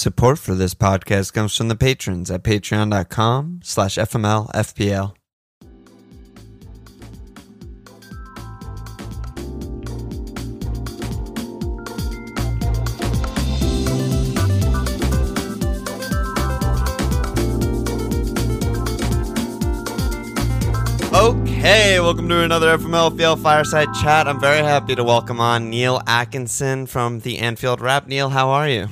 Support for this podcast comes from the patrons at patreon.com slash fmlfpl. Okay, welcome to another FMLFPL Fireside Chat. I'm very happy to welcome on Neil Atkinson from the Anfield Wrap. Neil, how are you?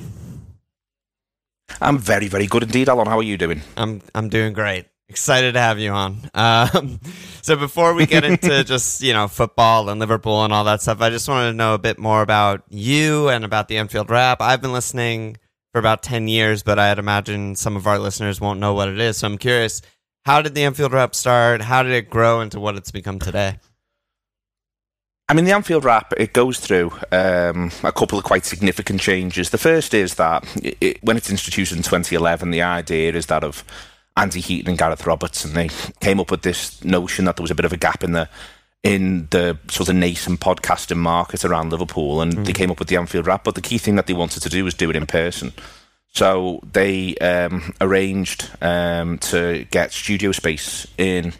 I'm very, very good indeed, Alan. How are you doing? I'm I'm doing great. Excited to have you on. Um, so before we get into just you know football and Liverpool and all that stuff, I just wanted to know a bit more about you and about the Anfield Wrap. I've been listening for about ten years, but I'd imagine some of our listeners won't know what it is. So I'm curious, how did the Anfield Wrap start? How did it grow into what it's become today? I mean, the Anfield Wrap, it goes through um, a couple of quite significant changes. The first is that it, when it's introduced in 2011, the idea is that of Andy Heaton and Gareth Roberts, and they came up with this notion that there was a bit of a gap in the in the sort of nascent podcasting market around Liverpool, and mm. they came up with the Anfield Wrap. But the key thing that they wanted to do was do it in person. So they um, arranged um, to get studio space in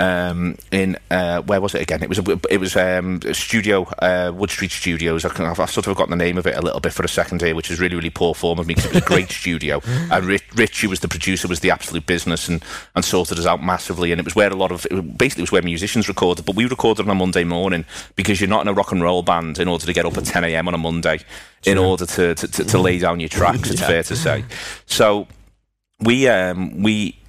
um, in uh, where was it again? It was a, it was um, a studio, uh, Wood Street Studios. I have sort of forgotten the name of it a little bit for a second here, which is really really poor form of me because it was a great studio. And Rich, Rich, who was the producer, was the absolute business and and sorted us out massively. And it was where a lot of it basically it was where musicians recorded, but we recorded on a Monday morning because you're not in a rock and roll band in order to get up at 10 a.m. on a Monday in order to to, to, to lay down your tracks. It's yeah. fair to say. So we um, we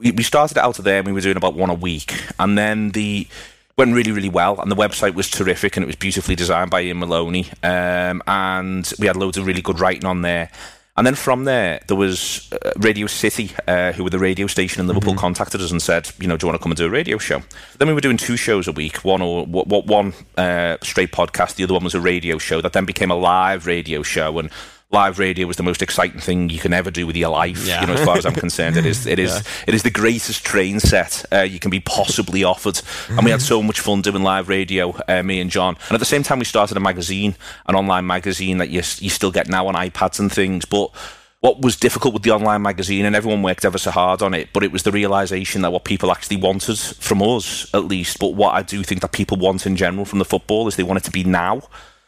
we, we started out of there and we were doing about one a week. And then the went really, really well. And the website was terrific and it was beautifully designed by Ian Maloney. Um, and we had loads of really good writing on there. And then from there, there was uh, Radio City, uh, who were the radio station in Liverpool, mm-hmm. contacted us and said, you know, do you want to come and do a radio show? Then we were doing two shows a week, one or what one uh, straight podcast, the other one was a radio show that then became a live radio show. And live radio was the most exciting thing you can ever do with your life. Yeah. You know, as far as I'm concerned, it is it is yeah. it is the greatest train set uh, you can be possibly offered. And we had so much fun doing live radio, uh, me and John. And at the same time, we started a magazine, an online magazine that you you still get now on iPads and things, but what was difficult with the online magazine, and everyone worked ever so hard on it, but it was the realization that what people actually wanted from us, at least, but what I do think that people want in general from the football is they want it to be now.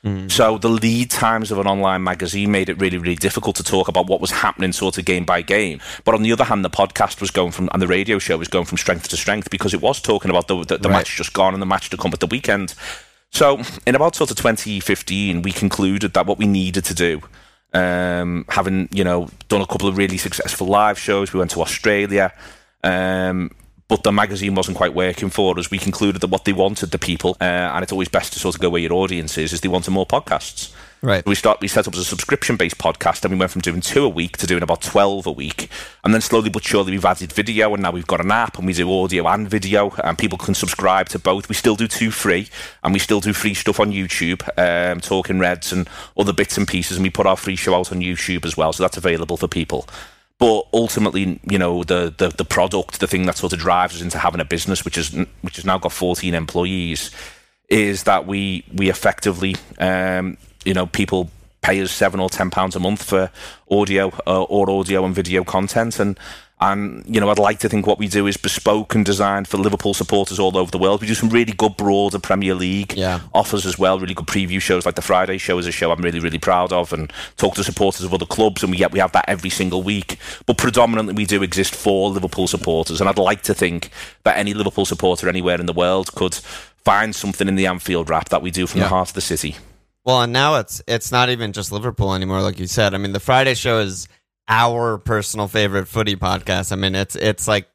Mm. So the lead times of an online magazine made it really, really difficult to talk about what was happening sort of game by game. But on the other hand, the podcast was going from, and the radio show was going from strength to strength because it was talking about the, the, the right. match just gone and the match to come at the weekend. So in about sort of 2015, we concluded that what we needed to do um, having you know done a couple of really successful live shows. We went to Australia, um, but the magazine wasn't quite working for us. We concluded that what they wanted, the people, uh, and it's always best to sort of go where your audience is, is they wanted more podcasts. Right. We start. We set up as a subscription-based podcast, and we went from doing two a week to doing about twelve a week, and then slowly but surely we've added video, and now we've got an app, and we do audio and video, and people can subscribe to both. We still do two free, and we still do free stuff on YouTube, um, talking Reds and other bits and pieces, and we put our free show out on YouTube as well, so that's available for people. But ultimately, you know, the, the, the product, the thing that sort of drives us into having a business, which is which has now got 14 employees, is that we we effectively, um, you know, people pay us seven or ten pounds a month for audio uh, or audio and video content, and and, you know, I'd like to think what we do is bespoke and designed for Liverpool supporters all over the world. We do some really good broader Premier League yeah. offers as well, really good preview shows like the Friday show is a show I'm really, really proud of and talk to supporters of other clubs and we get we have that every single week. But predominantly we do exist for Liverpool supporters and I'd like to think that any Liverpool supporter anywhere in the world could find something in the Anfield Wrap that we do from yeah. the heart of the city. Well, and now it's it's not even just Liverpool anymore, like you said. I mean, the Friday show is our personal favorite footy podcast. I mean, it's it's like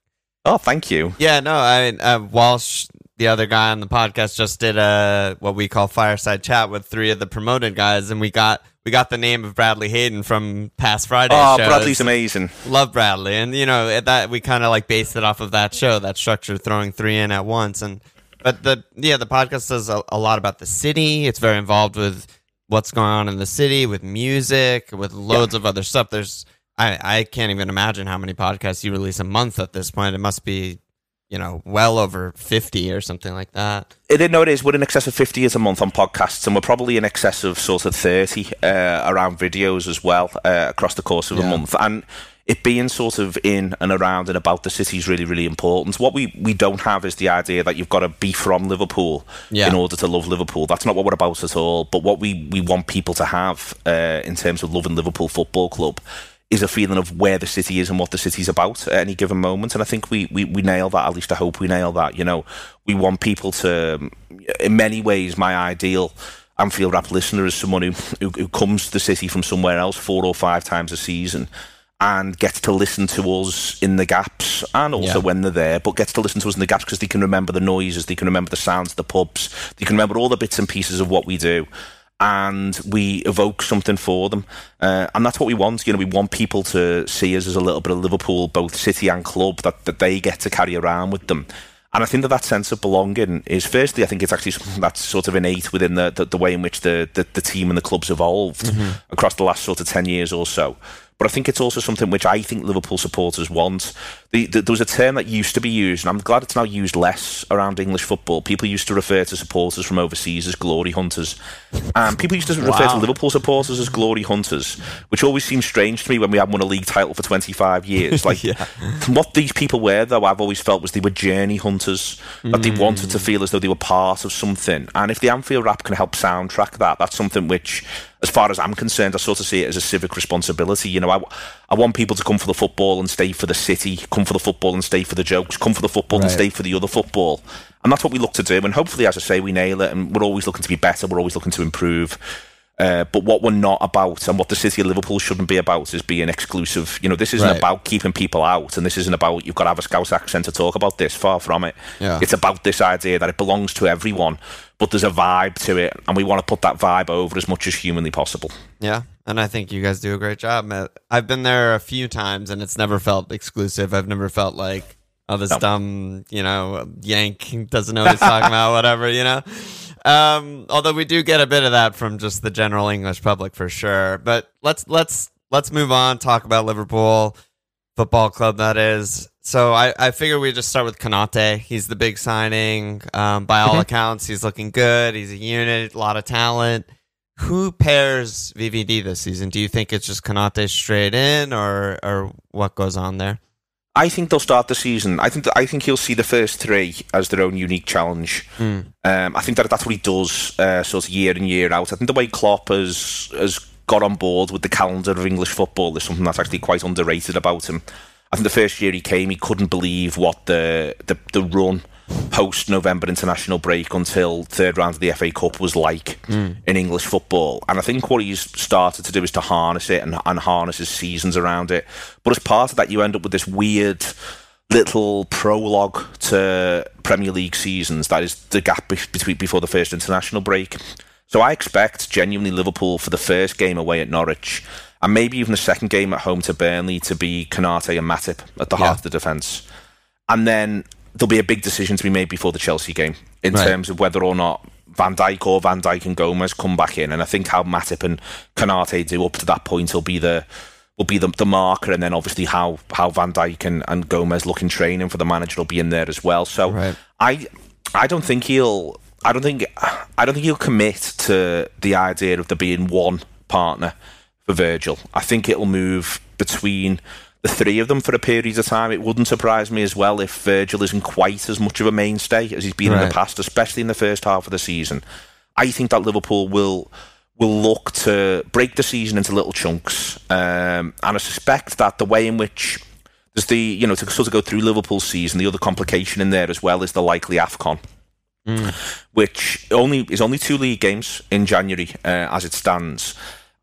oh, thank you. Yeah, no, I mean uh, Walsh, the other guy on the podcast, just did a what we call fireside chat with three of the promoted guys, and we got we got the name of Bradley Hayden from past Friday. Oh, shows. Bradley's amazing. Love Bradley, and you know that we kind of like based it off of that show, that structure, throwing three in at once, and but the yeah, the podcast does a, a lot about the city. It's very involved with what's going on in the city, with music, with loads yeah. of other stuff. There's I, I can't even imagine how many podcasts you release a month at this point. It must be you know, well over 50 or something like that. It, no, it is. We're in excess of 50 as a month on podcasts, and we're probably in excess of sort of 30 uh, around videos as well uh, across the course of yeah. a month. And it being sort of in and around and about the city is really, really important. What we, we don't have is the idea that you've got to be from Liverpool yeah. in order to love Liverpool. That's not what we're about at all. But what we, we want people to have uh, in terms of loving Liverpool Football Club is a feeling of where the city is and what the city's about at any given moment. And I think we, we, we nail that, at least I hope we nail that. You know, we want people to, in many ways, my ideal Anfield Wrap listener is someone who, who, who comes to the city from somewhere else four or five times a season and gets to listen to us in the gaps and also yeah. when they're there, but gets to listen to us in the gaps because they can remember the noises, they can remember the sounds of the pubs, they can remember all the bits and pieces of what we do and we evoke something for them. Uh, and that's what we want. You know, we want people to see us as a little bit of Liverpool, both city and club, that, that they get to carry around with them. And I think that that sense of belonging is, firstly, I think it's actually something that's sort of innate within the, the, the way in which the, the, the, team and the club's evolved mm-hmm. across the last sort of 10 years or so. But I think it's also something which I think Liverpool supporters want. The, the, there was a term that used to be used, and I'm glad it's now used less around English football. People used to refer to supporters from overseas as glory hunters. And people used to wow. refer to Liverpool supporters as glory hunters, which always seems strange to me when we haven't won a league title for 25 years. Like, yeah. what these people were, though, I've always felt was they were journey hunters, that mm. they wanted to feel as though they were part of something. And if the Anfield Wrap can help soundtrack that, that's something which as far as I'm concerned, I sort of see it as a civic responsibility. You know, I, I want people to come for the football and stay for the city, come for the football and stay for the jokes, come for the football right. and stay for the other football. And that's what we look to do. And hopefully, as I say, we nail it. And we're always looking to be better. We're always looking to improve. Uh, but what we're not about and what the city of Liverpool shouldn't be about is being exclusive. You know, this isn't right. about keeping people out and this isn't about you've got to have a Scouse accent to talk about this. Far from it. Yeah. It's about this idea that it belongs to everyone, but there's a vibe to it and we want to put that vibe over as much as humanly possible. Yeah. And I think you guys do a great job. I've been there a few times and it's never felt exclusive. I've never felt like, oh, this no. dumb, you know, Yank doesn't know what he's talking about, whatever, you know? Um, although we do get a bit of that from just the general English public for sure. But let's let's let's move on. Talk about Liverpool Football Club. That is. So I, I figure we just start with Konate. He's the big signing. Um, by all mm-hmm. accounts, he's looking good. He's a unit, a lot of talent. Who pairs VVD this season? Do you think it's just Konate straight in, or or what goes on there? I think they'll start the season. I think that, I think he'll see the first three as their own unique challenge. Mm. Um, I think that that's what he does, uh, sort of year in year out. I think the way Klopp has has got on board with the calendar of English football is something that's actually quite underrated about him. I think the first year he came, he couldn't believe what the the, the run post November international break until third round of the FA Cup was like mm. in English football. And I think what he's started to do is to harness it and, and harness his seasons around it. But as part of that, you end up with this weird little prologue to Premier League seasons. That is the gap between before the first international break. So I expect genuinely Liverpool for the first game away at Norwich, and maybe even the second game at home to Burnley to be Konate and Matip at the yeah. heart of the defence. And then there'll be a big decision to be made before the Chelsea game in right. terms of whether or not Van Dijk or Van Dijk and Gomez come back in. And I think how Matip and Konate do up to that point will be the will be the, the marker, and then obviously how how Van Dijk and, and Gomez look in training for the manager will be in there as well. So right. I I don't think he'll I don't think I don't think he'll commit to the idea of there being one partner for Virgil. I think it'll move between the three of them for a period of time. It wouldn't surprise me as well if Virgil isn't quite as much of a mainstay as he's been right. in the past, especially in the first half of the season. I think that Liverpool will will look to break the season into little chunks, um, and I suspect that the way in which there's the you know to sort of go through Liverpool's season, the other complication in there as well is the likely Afcon. Mm. Which only is only two league games in January uh, as it stands,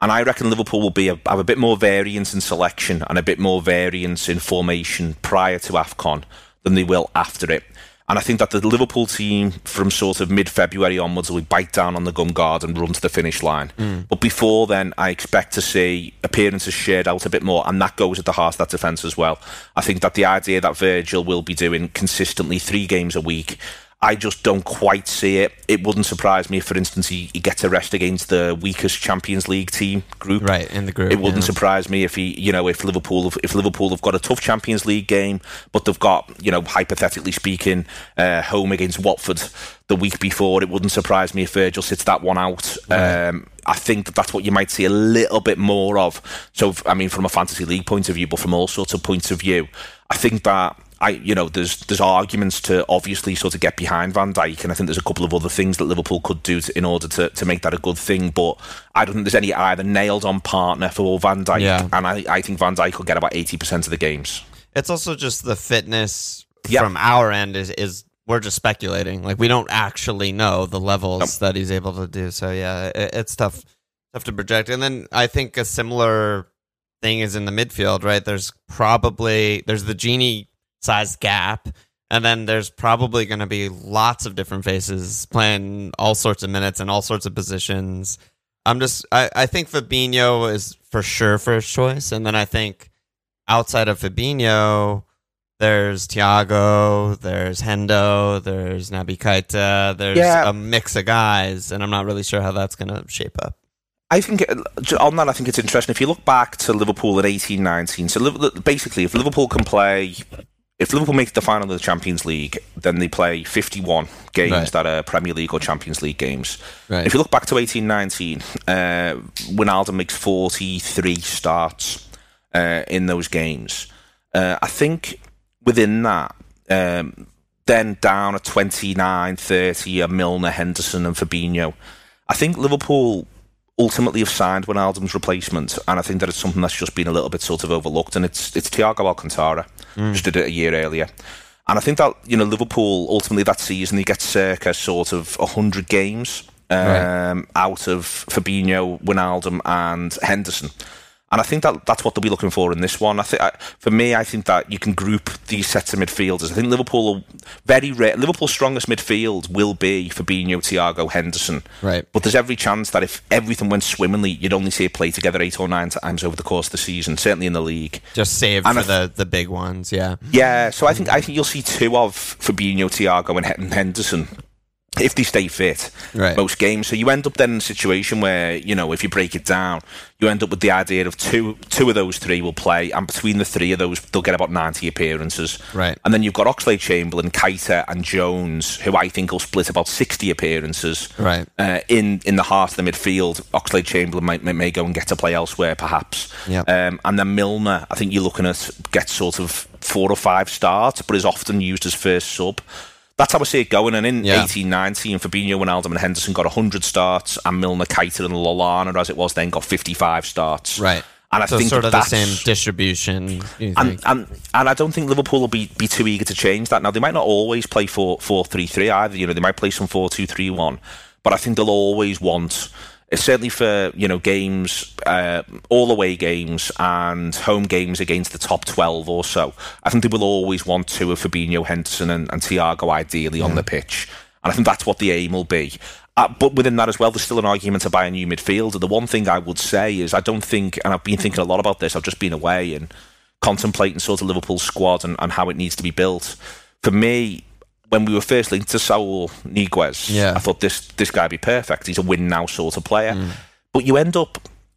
and I reckon Liverpool will be a, have a bit more variance in selection and a bit more variance in formation prior to AFCON than they will after it. And I think that the Liverpool team from sort of mid February onwards will bite down on the gum guard and run to the finish line. Mm. But before then, I expect to see appearances shared out a bit more, and that goes at the heart of that defence as well. I think that the idea that Virgil will be doing consistently three games a week I just don't quite see it. It wouldn't surprise me if, for instance, he, he gets a rest against the weakest Champions League team group. Right in the group. It wouldn't yeah. surprise me if he, you know, if Liverpool, if Liverpool have got a tough Champions League game, but they've got, you know, hypothetically speaking, uh, home against Watford the week before. It wouldn't surprise me if Virgil sits that one out. Right. Um, I think that that's what you might see a little bit more of. So, I mean, from a fantasy league point of view, but from all sorts of points of view, I think that I, you know, there's there's arguments to obviously sort of get behind Van Dijk, and I think there's a couple of other things that Liverpool could do to, in order to, to make that a good thing. But I don't think there's any either nailed on partner for Van Dijk, Yeah. and I, I think Van Dijk will get about eighty percent of the games. It's also just the fitness Yeah. from our end is is we're just speculating. Like we don't actually know the levels that he's able to do. So yeah, it, it's tough tough to project. And then I think a similar thing is in the midfield, right? There's probably there's the Gini sized gap. And then there's probably going to be lots of different faces playing all sorts of minutes and all sorts of positions. I'm just, I, I think Fabinho is for sure first choice. And then I think outside of Fabinho, there's Thiago, there's Hendo, there's Naby Keita, there's Yeah. a mix of guys, and I'm not really sure how that's going to shape up. I think uh, on that, I think it's interesting. If you look back to Liverpool in eighteen nineteen, so basically, if Liverpool can play, if Liverpool make the final of the Champions League, then they play 51 games Right. that are Premier League or Champions League games. Right. If you look back to eighteen nineteen, uh, Wijnaldum makes 43 starts uh, in those games. Uh, I think within that, um, then down at 29, 30 are Milner, Henderson, and Fabinho. I think Liverpool ultimately have signed Wijnaldum's replacement, and I think that it's something that's just been a little bit sort of overlooked, and it's it's Thiago Alcantara. Just did it a year earlier. And I think that, you know, Liverpool ultimately that season, they get circa sort of 100 games um, out of Fabinho, Wijnaldum, and Henderson. And I think that that's what they'll be looking for in this one. I think, I, for me, I think that you can group these sets of midfielders. I think Liverpool, will very rare, Liverpool's strongest midfield will be Fabinho, Thiago, Henderson. Right. But there's every chance that if everything went swimmingly, you'd only see it play together eight or nine times over the course of the season. Certainly in the league. Just save And for I the, the big ones, yeah. Yeah, so I think I think you'll see two of Fabinho, Thiago, and Hen- Henderson if they stay fit Right. most games. So you end up then in a situation where you know if you break it down, you end up with the idea of two two of those three will play, and between the three of those, they'll get about ninety appearances. Right. And then you've got Oxlade Chamberlain, Keita, and Jones, who I think will split about sixty appearances. Right. Uh, in in the heart of the midfield, Oxlade Chamberlain might, may, may go and get to play elsewhere, perhaps. Yep. Um, and then Milner, I think you're looking at get sort of four or five starts, but is often used as first sub. That's how I see it going. And in Yeah. 18 19, Fabinho, Wijnaldum, and Henderson got 100 starts, and Milner, Keita, and Lallana, as it was then, got 55 starts. Right. And I so think sort of the same distribution. You and, think? and and I don't think Liverpool will be, be too eager to change that. Now they might not always play 4 4 3 3 either. You know, they might play some 4 2 3 1. But I think they'll always want certainly for, you know, games uh, all away games and home games against the top twelve or so. I think they will always want two of Fabinho, Henderson and, and Thiago ideally on the pitch. And I think that's what the aim will be. Uh, but within that as well, there's still an argument to buy a new midfielder. The one thing I would say is I don't think, and I've been thinking a lot about this, I've just been away and contemplating sort of Liverpool's squad and, and how it needs to be built. For me, when we were first linked to Saul Niguez, Yeah. I thought this this guy would be perfect. He's a win now sort of player. Mm. But you end up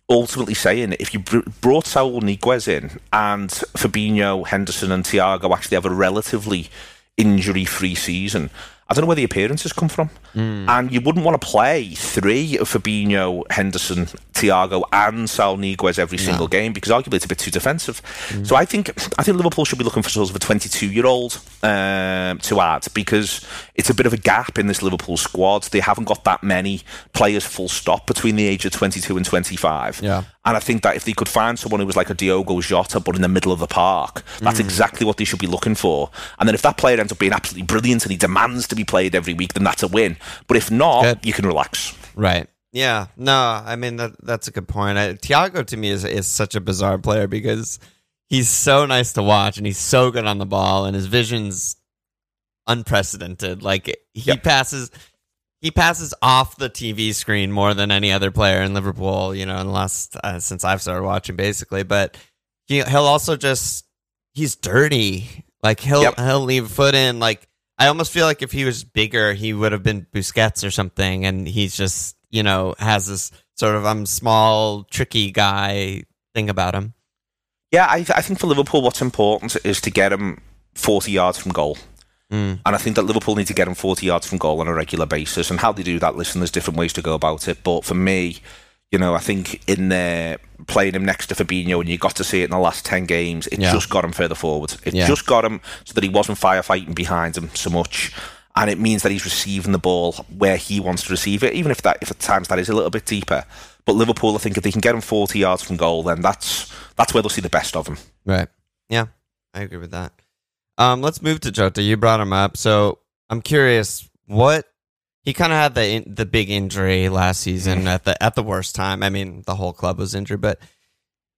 ultimately saying if you br- brought Saul Niguez in and Fabinho, Henderson, and Thiago actually have a relatively injury free season. I don't know where the appearances come from. And you wouldn't want to play three of Fabinho, Henderson, Thiago, and Saul Niguez every single game because arguably it's a bit too defensive. So I think I think Liverpool should be looking for sort of a 22 year old um, to add because it's a bit of a gap in this Liverpool squad. They haven't got that many players full stop between the age of 22 and 25. Yeah. And I think that if they could find someone who was like a Diogo Jota, but in the middle of the park, that's mm. exactly what they should be looking for. And then if that player ends up being absolutely brilliant and he demands to be played every week, then that's a win. But if not, Good. you can relax. Right. Yeah. No, I mean that that's a good point. I, Thiago to me is is such a bizarre player because he's so nice to watch and he's so good on the ball and his vision's unprecedented. Like he Yep. passes he passes off the TV screen more than any other player in Liverpool, you know, last uh, since I've started watching basically, but he he'll also just he's dirty. Like he'll Yep. he'll leave a foot in like I almost feel like if he was bigger, he would have been Busquets or something, and he's just you know has this sort of I'm small, tricky guy thing about him. Yeah, I, I think for Liverpool, what's important is to get him 40 yards from goal. Mm. And I think that Liverpool need to get him 40 yards from goal on a regular basis. And how they do that, listen, there's different ways to go about it. But for me, you know, I think in there playing him next to Fabinho, and you got to see it in the last 10 games, it Yeah. just got him further forward. It Yeah. just got him so that he wasn't firefighting behind him so much. And it means that he's receiving the ball where he wants to receive it, even if that if at times that is a little bit deeper. But Liverpool, I think if they can get him 40 yards from goal, then that's that's where they'll see the best of him. Right. Yeah, I agree with that. Um, let's move to Jota. You brought him up, so I'm curious what he kind of had the in, the big injury last season at the at the worst time. I mean, the whole club was injured, but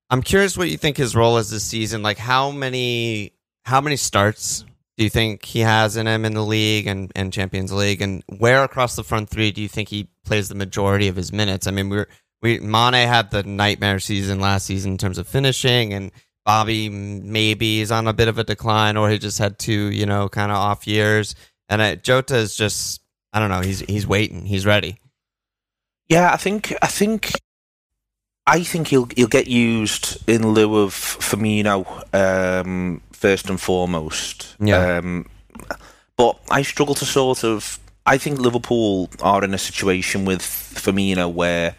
I'm curious what you think his role is this season. Like, how many how many starts do you think he has in him in the league and, and Champions League, and where across the front three do you think he plays the majority of his minutes? I mean, we're we Mane had the nightmare season last season in terms of finishing, and Bobby maybe is on a bit of a decline, or he just had two, you know, kind of off years. And uh, Jota is just, I don't know, he's he's waiting, he's ready. Yeah, I think I think I think he'll he'll get used in lieu of Firmino um, first and foremost. Yeah. Um, but I struggle to sort of. I think Liverpool are in a situation with Firmino where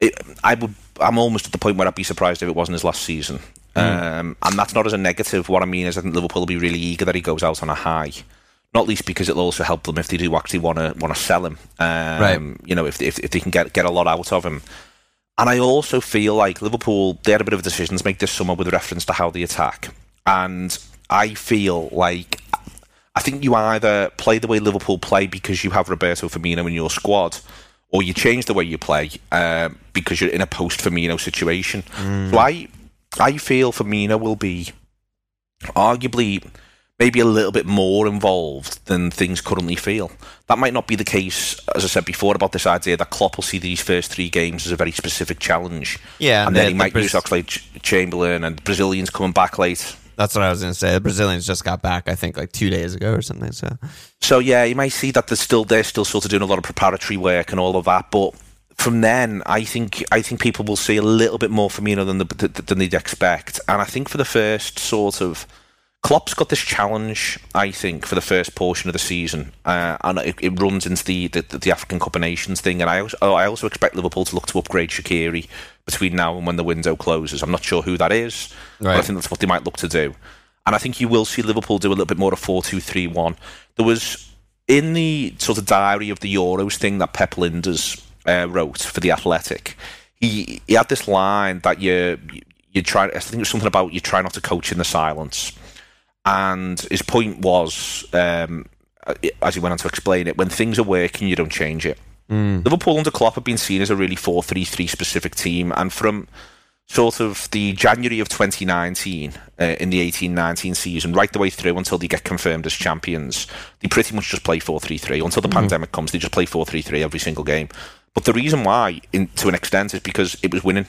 it, I would. I'm almost at the point where I'd be surprised if it wasn't his last season. Um, and that's not as a negative. What I mean is, I think Liverpool will be really eager that he goes out on a high. Not least because it'll also help them if they do actually want to want to sell him. Um, Right. You know, if, if if they can get get a lot out of him. And I also feel like Liverpool they had a bit of a decision to make this summer with reference to how they attack. And I feel like I think you either play the way Liverpool play because you have Roberto Firmino in your squad, or you change the way you play um, because you're in a post Firmino situation. So I I feel Firmino will be arguably maybe a little bit more involved than things currently feel. That might not be the case, as I said before, about this idea that Klopp will see these first three games as a very specific challenge. Yeah, and then the- he the might Braz- use Oxlade Chamberlain and Brazilians coming back late. That's what I was going to say. The Brazilians just got back, I think, like two days ago or something. So So yeah, you might see that they're still they're still sort of doing a lot of preparatory work and all of that. But from then, I think I think people will see a little bit more Firmino than the, than they'd expect. And I think for the first sort of Klopp's got this challenge. I think for the first portion of the season, uh, and it, it runs into the, the the African Cup of Nations thing. And I also, oh, I also expect Liverpool to look to upgrade Shaqiri between now and when the window closes. I'm not sure who that is, but I think that's what they might look to do. And I think you will see Liverpool do a little bit more of 4 2 3 1. There was in the sort of diary of the Euros thing that Pep Lijnders uh, wrote for The Athletic, he, he had this line that you, you try, I think it was something about you try not to coach in the silence. And his point was, um, as he went on to explain it, when things are working, you don't change it. Liverpool under Klopp have been seen as a really 4 3 3 specific team. And from sort of the January of 2019 uh, in the 18-19 season right the way through until they get confirmed as champions they pretty much just play 4-3-3 until the pandemic comes they just play 4-3-3 every single game but the reason why in, to an extent is because it was winning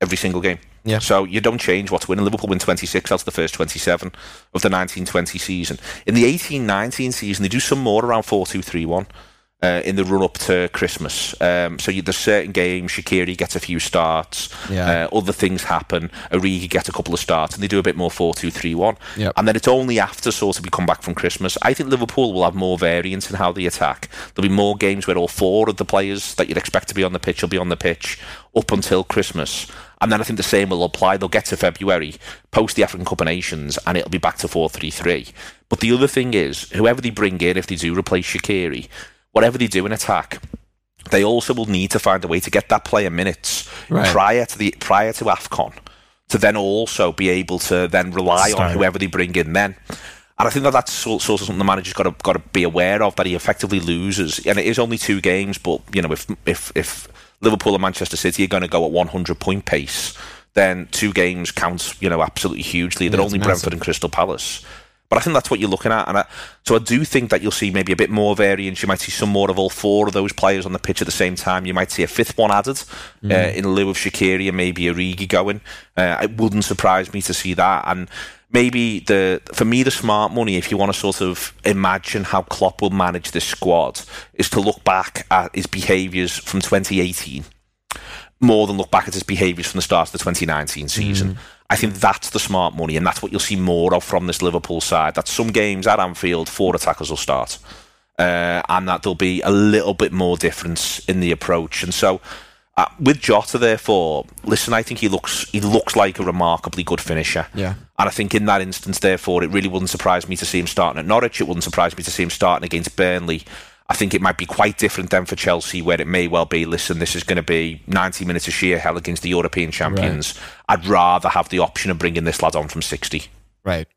every single game. Yeah. so you don't change what's winning. Liverpool win 26 out of the first 27 of the 1920 season. In the 18-19 season they do some more around 4-2-3-1 uh, in the run up to Christmas. Um, so you, there's certain games, Shaqiri gets a few starts, Yeah. uh, other things happen, Origi gets a couple of starts, and they do a bit more 4 2 3 1. Yep. And then it's only after sort of we come back from Christmas. I think Liverpool will have more variance in how they attack. There'll be more games where all four of the players that you'd expect to be on the pitch will be on the pitch up until Christmas. And then I think the same will apply. They'll get to February, post the African Cup of Nations, and it'll be back to 4 3 3. But the other thing is, whoever they bring in, if they do replace Shaqiri, whatever they do in attack, they also will need to find a way to get that player minutes Right. prior to the prior to Afcon, to then also be able to then rely on whoever they bring in then. And I think that that's sort sort of something the manager's got to got to be aware of that he effectively loses. And it is only two games, but you know if if if Liverpool and Manchester City are going to go at 100 point pace, then two games counts you know absolutely hugely. They're Yeah, only massive. Brentford and Crystal Palace. But I think that's what you're looking at, and I, so I do think that you'll see maybe a bit more variance. You might see some more of all four of those players on the pitch at the same time. You might see a fifth one added mm. uh, in lieu of Shaqiri and maybe Origi going. Uh, it wouldn't surprise me to see that, and maybe the for me the smart money, if you want to sort of imagine how Klopp will manage this squad, is to look back at his behaviours from 2018 more than look back at his behaviours from the start of the 2019 season. Mm. I think that's the smart money, and that's what you'll see more of from this Liverpool side. That some games at Anfield, four attackers will start, uh, and that there'll be a little bit more difference in the approach. And so, uh, with Jota, therefore, listen, I think he looks he looks like a remarkably good finisher. Yeah. And I think in that instance, therefore, it really wouldn't surprise me to see him starting at Norwich. It wouldn't surprise me to see him starting against Burnley. I think it might be quite different then for Chelsea, where it may well be, listen, this is going to be 90 minutes of sheer hell against the European champions. Right. I'd rather have the option of bringing this lad on from 60. Right.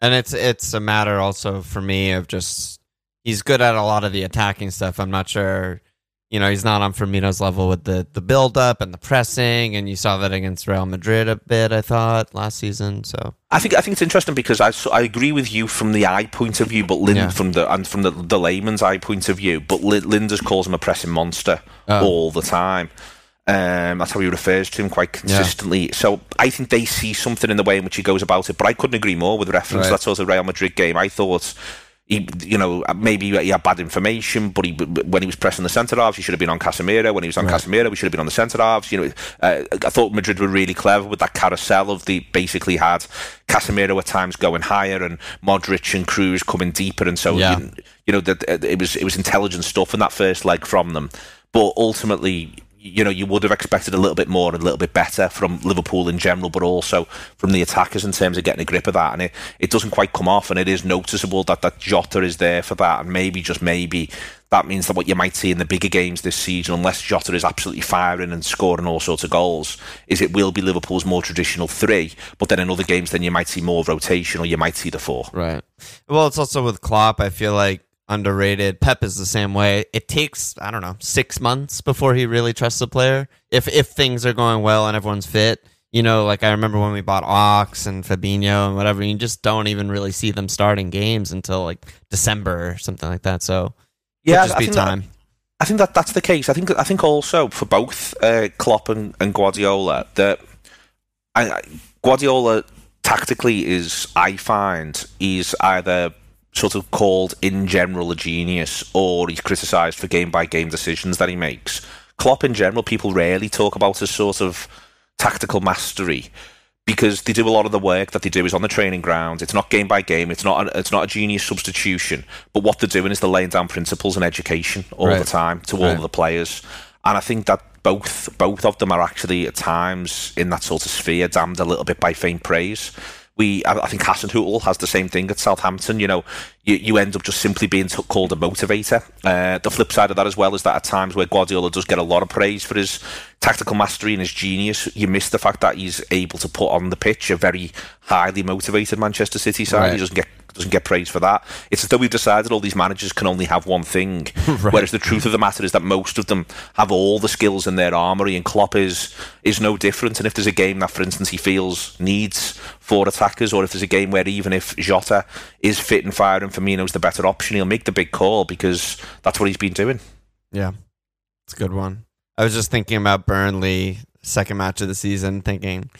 And it's it's a matter also for me of just he's good at a lot of the attacking stuff. I'm not sure you know, he's not on Firmino's level with the the build up and the pressing, and you saw that against Real Madrid a bit. I thought last season. So I think I think it's interesting because I, I agree with you from the eye point of view, but Lind yeah. from the and from the, the layman's eye point of view. But Lijnders calls him a pressing monster oh. all the time. Um, that's how he refers to him quite consistently. Yeah. So I think they see something in the way in which he goes about it. But I couldn't agree more with reference right. to that sort of Real Madrid game. I thought he, you know, maybe he had bad information, but he, when he was pressing the centre halves, he should have been on Casemiro. When he was on right. Casemiro, he should have been on the centre halves. You know, uh, I thought Madrid were really clever with that carousel of the basically had Casemiro at times going higher and Modric and Cruz coming deeper, and so yeah. you, you know that it was it was intelligent stuff in that first leg from them. But ultimately, you know, you would have expected a little bit more and a little bit better from Liverpool in general, but also from the attackers in terms of getting a grip of that. And it, it doesn't quite come off, and it is noticeable that that Jota is there for that. And maybe, just maybe, that means that what you might see in the bigger games this season, unless Jota is absolutely firing and scoring all sorts of goals, is it will be Liverpool's more traditional three. But then in other games, then you might see more rotation or you might see the four. Right. Well, it's also with Klopp, I feel like underrated. Pep is the same way. It takes I don't know six months before he really trusts a player. If if things are going well and everyone's fit, you know, like I remember when we bought Ox and Fabinho and whatever. You just don't even really see them starting games until like December or something like that. So yeah, just I, be time. That, I think that that's the case. I think I think also for both uh, Klopp and, and Guardiola that I, Guardiola tactically is I find is either sort of called in general a genius or he's criticised for game by game decisions that he makes. Klopp in general, people rarely talk about as sort of tactical mastery because they do a lot of the work that they do is on the training ground. It's not game by game. It's not a, it's not a genius substitution. But what they're doing is they're laying down principles and education all right. the time to all right. of the players. And I think that both both of them are actually at times in that sort of sphere damned a little bit by faint praise we I, think Hasenhüttl has the same thing at Southampton. You know, you, you end up just simply being t- called a motivator. Uh, the flip side of that as well is that at times where Guardiola does get a lot of praise for his tactical mastery and his genius, you miss the fact that he's able to put on the pitch a very highly motivated Manchester City side. Right. He doesn't get doesn't get praise for that. It's as though we've decided all these managers can only have one thing, right. whereas the truth of the matter is that most of them have all the skills in their armory, and Klopp is is no different. And if there's a game that, for instance, he feels needs four attackers, or if there's a game where even if Jota is fit and firing, and Firmino's the better option, he'll make the big call because that's what he's been doing. Yeah, it's a good one. I was just thinking about Burnley second match of the season, thinking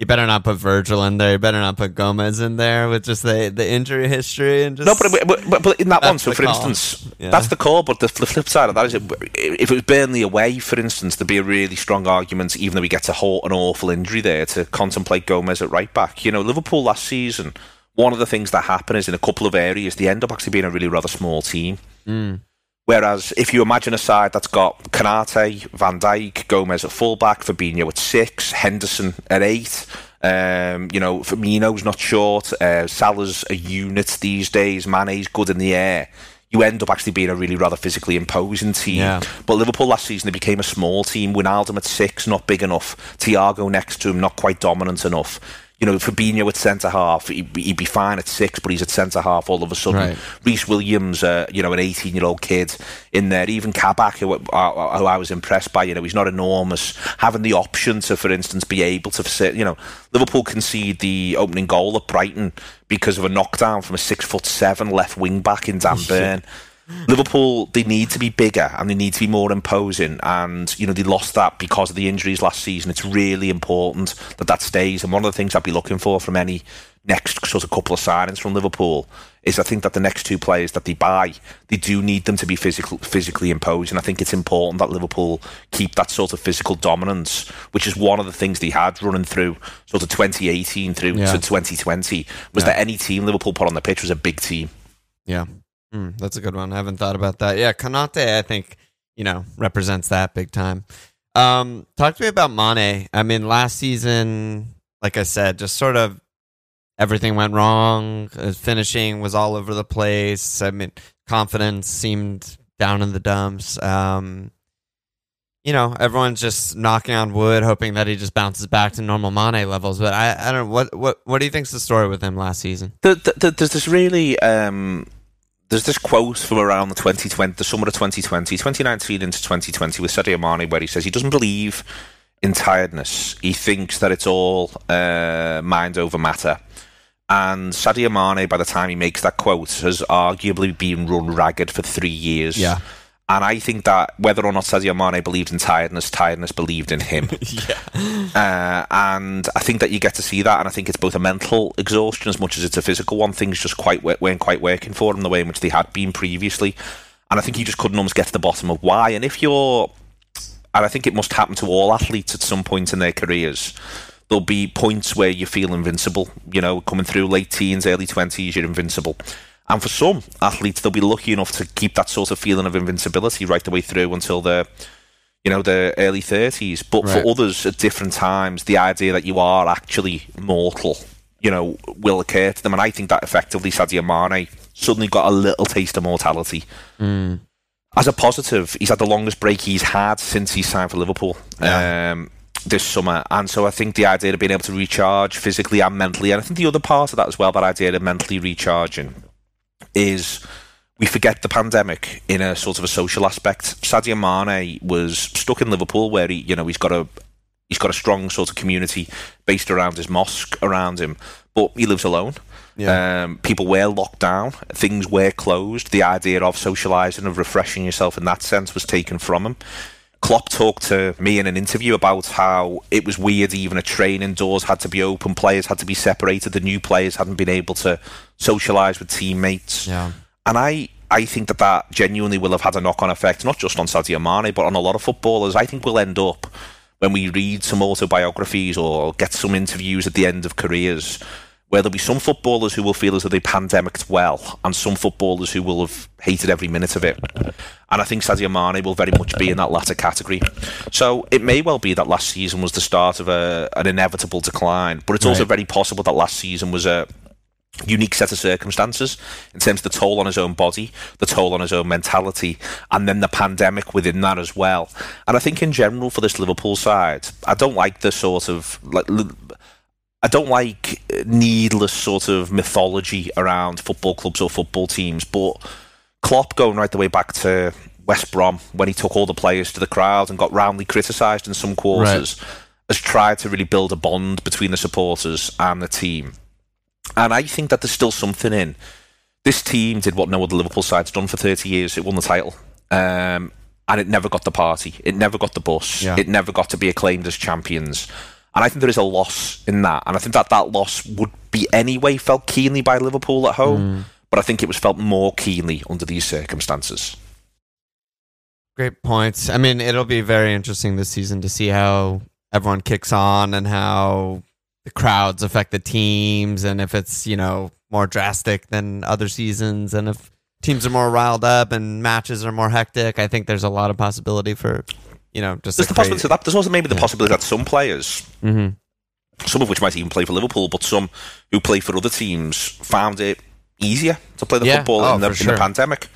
you better not put Virgil in there. You better not put Gomez in there with just the, the injury history and just. No, but, but, but in that one, so for call. instance, yeah. that's the call. But the, the, flip side of that is, if it was Burnley away, for instance, there'd be a really strong argument, even though we get to halt an awful injury there, to contemplate Gomez at right back. You know, Liverpool last season, one of the things that happen is in a couple of areas, they end up actually being a really rather small team. Mm. Whereas if you imagine a side that's got Konate, Van Dijk, Gomez at fullback, Fabinho at six, Henderson at eight, um, you know, Firmino's not short, uh, Salah's a unit these days, Mane's good in the air. You end up actually being a really rather physically imposing team. Yeah. But Liverpool last season they became a small team. Wijnaldum at six, not big enough. Thiago next to him, not quite dominant enough you know, Fabinho at centre half, he'd, he'd, be fine at six, but he's at centre half all of a sudden. Right. Rhys Williams, uh, you know, an 18 year old kid in there. Even Kabak, who, uh, who, I was impressed by, you know, he's not enormous. Having the option to, for instance, be able to sit, you know, Liverpool concede the opening goal at Brighton because of a knockdown from a six foot seven left wing back in Dan Burn. Liverpool, they need to be bigger and they need to be more imposing. And, you know, they lost that because of the injuries last season. It's really important that that stays. And one of the things I'd be looking for from any next sort of couple of signings from Liverpool is I think that the next two players that they buy, they do need them to be physical, physically imposing. I think it's important that Liverpool keep that sort of physical dominance, which is one of the things they had running through sort of 2018 through yeah. to 2020. Was yeah. that any team Liverpool put on the pitch was a big team. Yeah. Mm, that's a good one. I haven't thought about that. Yeah, Konate, I think, you know, represents that big time. Um, talk to me about Mane. I mean, last season, like I said, just sort of everything went wrong. His finishing was all over the place. I mean, confidence seemed down in the dumps. Um, you know, everyone's just knocking on wood, hoping that he just bounces back to normal Mane levels. But I, I don't know what what what do you think's the story with him last season? The, the, the, there's this really um, there's this quote from around the 2020, the summer of 2020, 2019 into 2020 with Sadio Mane, where he says he doesn't believe in tiredness. He thinks that it's all uh, mind over matter. And Sadio Mane, by the time he makes that quote, has arguably been run ragged for three years. Yeah. And I think that whether or not Sadio Mane believed in tiredness, tiredness believed in him. yeah. Uh, and I think that you get to see that, and I think it's both a mental exhaustion as much as it's a physical one. Things just quite weren't quite working for him the way in which they had been previously. And I think he just couldn't almost get to the bottom of why. And if you're, and I think it must happen to all athletes at some point in their careers, there'll be points where you feel invincible. You know, coming through late teens, early 20s, you're invincible. And for some athletes, they'll be lucky enough to keep that sort of feeling of invincibility right the way through until the, you know, the early thirties. But right. for others, at different times, the idea that you are actually mortal, you know, will occur to them. And I think that effectively Sadio Mane suddenly got a little taste of mortality. Mm. As a positive, he's had the longest break he's had since he signed for Liverpool. Yeah. Um, this summer. And so I think the idea of being able to recharge physically and mentally, and I think the other part of that as well, that idea of mentally recharging, is we forget the pandemic in a sort of a social aspect. Sadio Mane was stuck in Liverpool, where he, you know, he's got a he's got a strong sort of community based around his mosque around him, but he lives alone. Yeah. Um, people were locked down, things were closed. The idea of socialising, of refreshing yourself in that sense, was taken from him. Klopp talked to me in an interview about how it was weird even a training doors had to be open, players had to be separated, the new players hadn't been able to socialise with teammates. Yeah. And I, I think that that genuinely will have had a knock on effect, not just on Sadio Mane, but on a lot of footballers. I think we'll end up, when we read some autobiographies or get some interviews at the end of careers, where there'll be some footballers who will feel as though they pandemicked well, and some footballers who will have hated every minute of it. And I think Sadio Mane will very much be in that latter category. So it may well be that last season was the start of a, an inevitable decline, but it's right. also very possible that last season was a unique set of circumstances in terms of the toll on his own body, the toll on his own mentality, and then the pandemic within that as well. And I think in general for this Liverpool side, I don't like the sort of like I don't like needless sort of mythology around football clubs or football teams, but Klopp going right the way back to West Brom when he took all the players to the crowd and got roundly criticised in some quarters, right. has tried to really build a bond between the supporters and the team. And I think that there's still something in. This team did what no other Liverpool side's done for 30 years. It won the title. Um, and it never got the party. It never got the bus. Yeah. It never got to be acclaimed as champions. And I think there is a loss in that. And I think that that loss would be anyway felt keenly by Liverpool at home. Mm. But I think it was felt more keenly under these circumstances. Great points. I mean, it'll be very interesting this season to see how everyone kicks on and how the crowds affect the teams and if it's, you know, more drastic than other seasons and if teams are more riled up and matches are more hectic. I think there's a lot of possibility for you know, just there's the possibility that. There's also maybe the yeah. possibility that some players, mm-hmm. some of which might even play for Liverpool, but some who play for other teams found it easier to play the yeah. football oh, in, the, in the pandemic.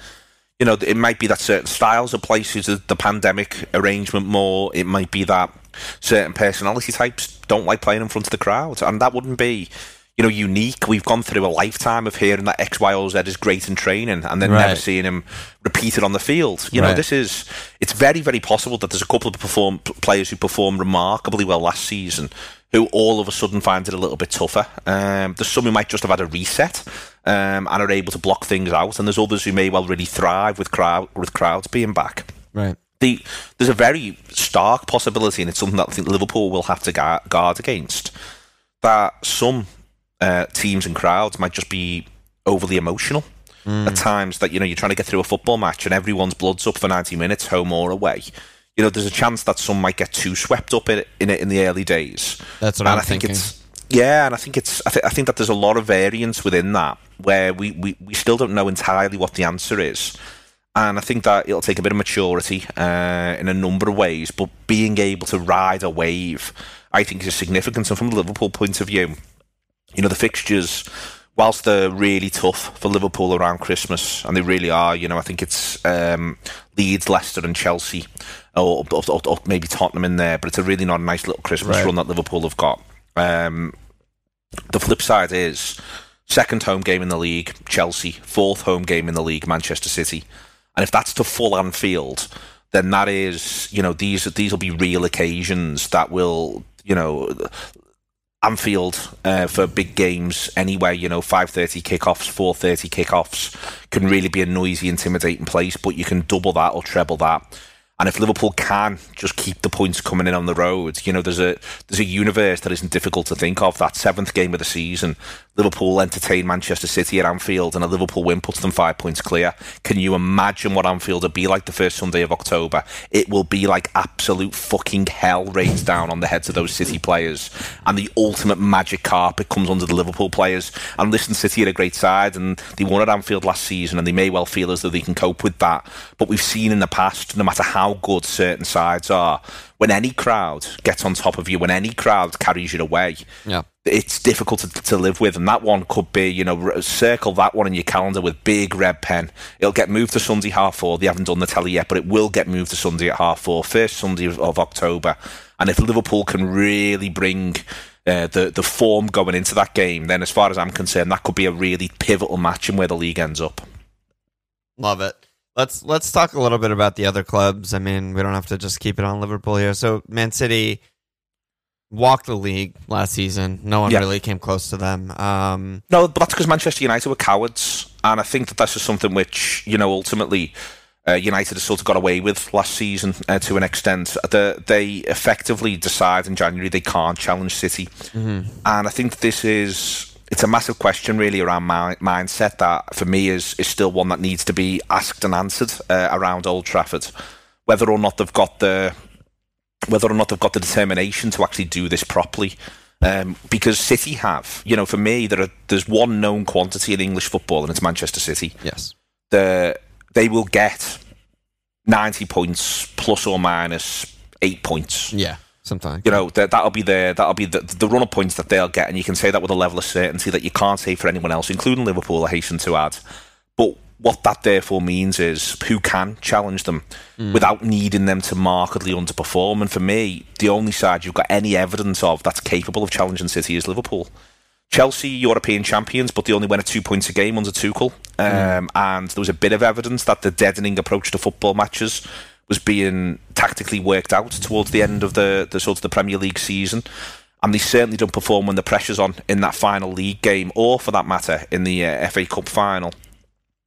You know, it might be that certain styles of suited the pandemic arrangement more. It might be that certain personality types don't like playing in front of the crowd, and that wouldn't be you know, unique. We've gone through a lifetime of hearing that X, Y, or Z is great in training, and then right. never seeing him repeated on the field. You right. know, this is it's very, very possible that there's a couple of perform players who performed remarkably well last season, who all of a sudden find it a little bit tougher. Um, there's some who might just have had a reset um, and are able to block things out, and there's others who may well really thrive with crowd with crowds being back. Right. The, there's a very stark possibility, and it's something that I think Liverpool will have to guard against. That some uh, teams and crowds might just be overly emotional mm. at times. That you know you're trying to get through a football match and everyone's blood's up for 90 minutes, home or away. You know, there's a chance that some might get too swept up in it in, it in the early days. That's what and I'm I think thinking. It's, yeah, and I think it's I, th- I think that there's a lot of variance within that where we, we, we still don't know entirely what the answer is. And I think that it'll take a bit of maturity uh, in a number of ways, but being able to ride a wave, I think, is a significant. And from a Liverpool point of view, you know, the fixtures, whilst they're really tough for Liverpool around Christmas, and they really are, you know, I think it's um, Leeds, Leicester, and Chelsea, or, or, or, maybe Tottenham in there, but it's a really not a nice little Christmas right. run that Liverpool have got. Um, the flip side is second home game in the league, Chelsea, fourth home game in the league, Manchester City. And if that's to full Anfield, then that is, you know, these these will be real occasions that will, you know, Anfield uh, for big games anyway. You know, five thirty kickoffs, four thirty kickoffs can really be a noisy, intimidating place. But you can double that or treble that and if Liverpool can just keep the points coming in on the road, you know, there's a there's a universe that isn't difficult to think of. That seventh game of the season, Liverpool entertain Manchester City at Anfield, and a Liverpool win puts them five points clear. Can you imagine what Anfield will be like the first Sunday of October? It will be like absolute fucking hell rains down on the heads of those City players, and the ultimate magic carpet comes under the Liverpool players. And listen, City are a great side, and they won at Anfield last season, and they may well feel as though they can cope with that. But we've seen in the past, no matter how how good certain sides are. When any crowd gets on top of you, when any crowd carries you away, yeah. it's difficult to, to live with. And that one could be, you know, circle that one in your calendar with big red pen. It'll get moved to Sunday half four. They haven't done the telly yet, but it will get moved to Sunday at half four, first Sunday of, of October. And if Liverpool can really bring uh, the the form going into that game, then as far as I'm concerned, that could be a really pivotal match in where the league ends up. Love it. Let's let's talk a little bit about the other clubs. I mean, we don't have to just keep it on Liverpool here. So Man City walked the league last season. No one yeah. really came close to them. Um, no, but that's because Manchester United were cowards, and I think that that's just something which you know ultimately. Uh, United has sort of got away with last season uh, to an extent. The, they effectively decide in January they can't challenge City, mm-hmm. and I think this is it's a massive question really around my mindset that for me is is still one that needs to be asked and answered uh, around Old Trafford, whether or not they've got the whether or not they've got the determination to actually do this properly. Um, because City have, you know, for me, there are, there's one known quantity in English football, and it's Manchester City. Yes, the they will get ninety points plus or minus eight points. Yeah, Sometimes you know that that'll be the that'll be the, the run of points that they'll get, and you can say that with a level of certainty that you can't say for anyone else, including Liverpool. I hasten to add, but what that therefore means is who can challenge them mm. without needing them to markedly underperform. And for me, the only side you've got any evidence of that's capable of challenging City is Liverpool. Chelsea, European champions, but they only win at two points a game under Tuchel. Mm. Um, and there was a bit of evidence that the deadening approach to football matches was being tactically worked out towards the end of the, the sort of the Premier League season. And they certainly don't perform when the pressure's on in that final league game, or for that matter, in the uh, FA Cup final.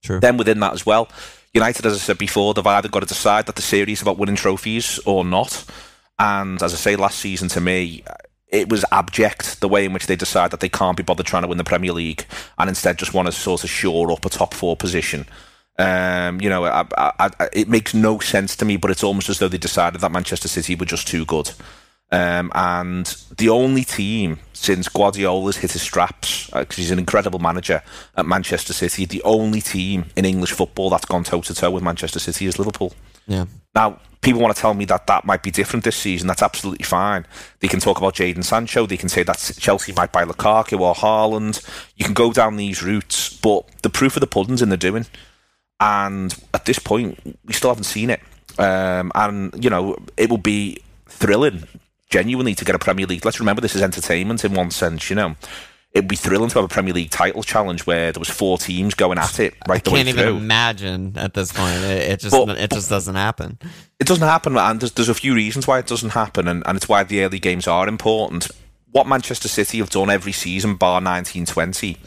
True. Then within that as well, United, as I said before, they've either got to decide that the series about winning trophies or not. And as I say, last season to me, it was abject the way in which they decide that they can't be bothered trying to win the Premier League and instead just want to sort of shore up a top four position um, you know, I, I, I, it makes no sense to me, but it's almost as though they decided that Manchester City were just too good. Um, and the only team since Guardiola's hit his straps, because uh, he's an incredible manager at Manchester City, the only team in English football that's gone toe to toe with Manchester City is Liverpool. Yeah. Now, people want to tell me that that might be different this season. That's absolutely fine. They can talk about Jadon Sancho. They can say that Chelsea might buy Lukaku or Haaland. You can go down these routes, but the proof of the pudding's in the doing and at this point, we still haven't seen it. Um, and you know, it will be thrilling genuinely to get a Premier League. Let's remember this is entertainment in one sense, you know. It'd be thrilling to have a Premier League title challenge where there was four teams going at it right I can't even through. imagine at this point. It, it just But- it just doesn't happen. It doesn't happen, and there's, there's a few reasons why it doesn't happen, and, and it's why the early games are important. What Manchester City have done every season, bar 1920,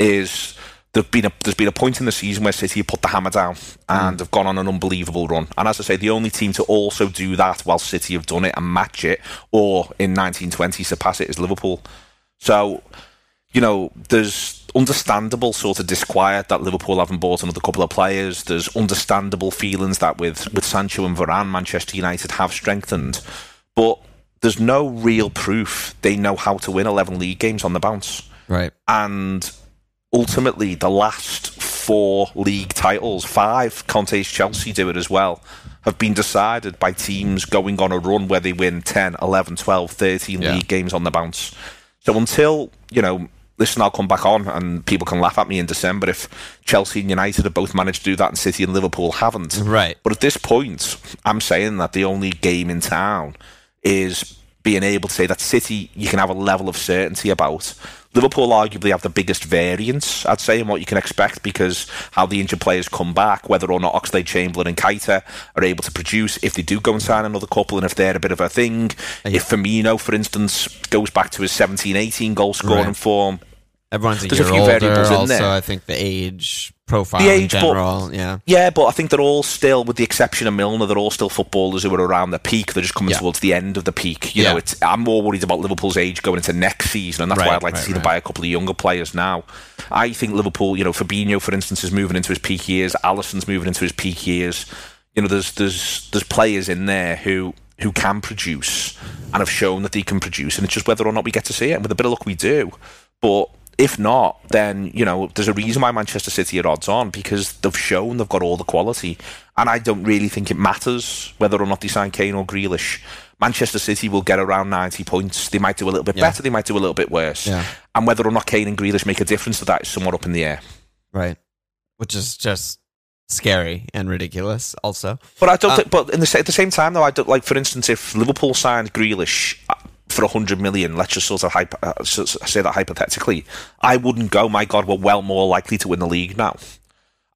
is there's been a there's been a point in the season where City have put the hammer down and mm. have gone on an unbelievable run. And as I say, the only team to also do that while City have done it and match it, or in 1920 surpass it, is Liverpool. So, you know, there's understandable sort of disquiet that Liverpool haven't bought another couple of players. There's understandable feelings that with, with Sancho and Varane, Manchester United have strengthened. But there's no real proof they know how to win 11 league games on the bounce. Right. And ultimately, the last four league titles, five, Conte's Chelsea do it as well, have been decided by teams going on a run where they win 10, 11, 12, 13 Yeah. league games on the bounce. So until, you know, listen, I'll come back on and people can laugh at me in December if Chelsea and United have both managed to do that and City and Liverpool haven't. Right. But at this point, I'm saying that the only game in town is being able to say that City you can have a level of certainty about. Liverpool arguably have the biggest variance, I'd say, in what you can expect because how the injured players come back, whether or not Oxlade Chamberlain and Keita are able to produce, if they do go and sign another couple, and if they're a bit of a thing. If Firmino, for instance, goes back to his 17 18 goal scoring Right. form, Everyone's a There's a year few older. variables in also, there. I think the age profile The in age, but- general. yeah. Yeah, but I think they're all still, with the exception of Milner, they're all still footballers who are around the peak. They're just coming Yeah. towards the end of the peak. You Yeah. know, it's I'm more worried about Liverpool's age going into next season, and that's why Right, I'd like right, to see them right. buy a couple of younger players now. I think Liverpool, you know, Fabinho, for instance, is moving into his peak years. Alisson's moving into his peak years. You know, there's there's there's players in there who who can produce and have shown that they can produce, and it's just whether or not we get to see it. And with a bit of luck, we do. But if not, then you know there's a reason why Manchester City are odds on because they've shown they've got all the quality, and I don't really think it matters whether or not they sign Kane or Grealish. Manchester City will get around 90 points. They might do a little bit Yeah. better, they might do a little bit worse, Yeah. and whether or not Kane and Grealish make a difference to that is somewhat up in the air. Right. Which is just scary and ridiculous. Also. But I don't. Uh, think, but in the, at the same time, though, I don't like. For instance, if Liverpool signed Grealish for hundred million, let's just sort of hypo, uh, say that hypothetically, I wouldn't go. My God, we're well more likely to win the league now.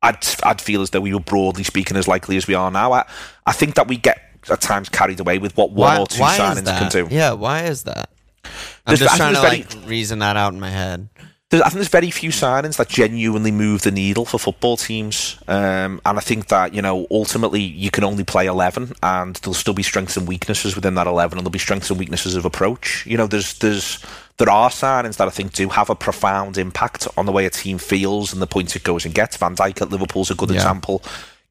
I'd I'd feel as though we were broadly speaking as likely as we are now. I I think that we get at times carried away with what one why, or two signings can do. Yeah. Why is that? I'm There's- just trying to like reason that out in my head. There's, I think there's very few signings that genuinely move the needle for football teams, um, and I think that you know ultimately you can only play eleven, and there'll still be strengths and weaknesses within that eleven, and there'll be strengths and weaknesses of approach. You know, there's there's there are signings that I think do have a profound impact on the way a team feels and the points it goes and gets. Van Dijk at Liverpool's a good Yeah. example.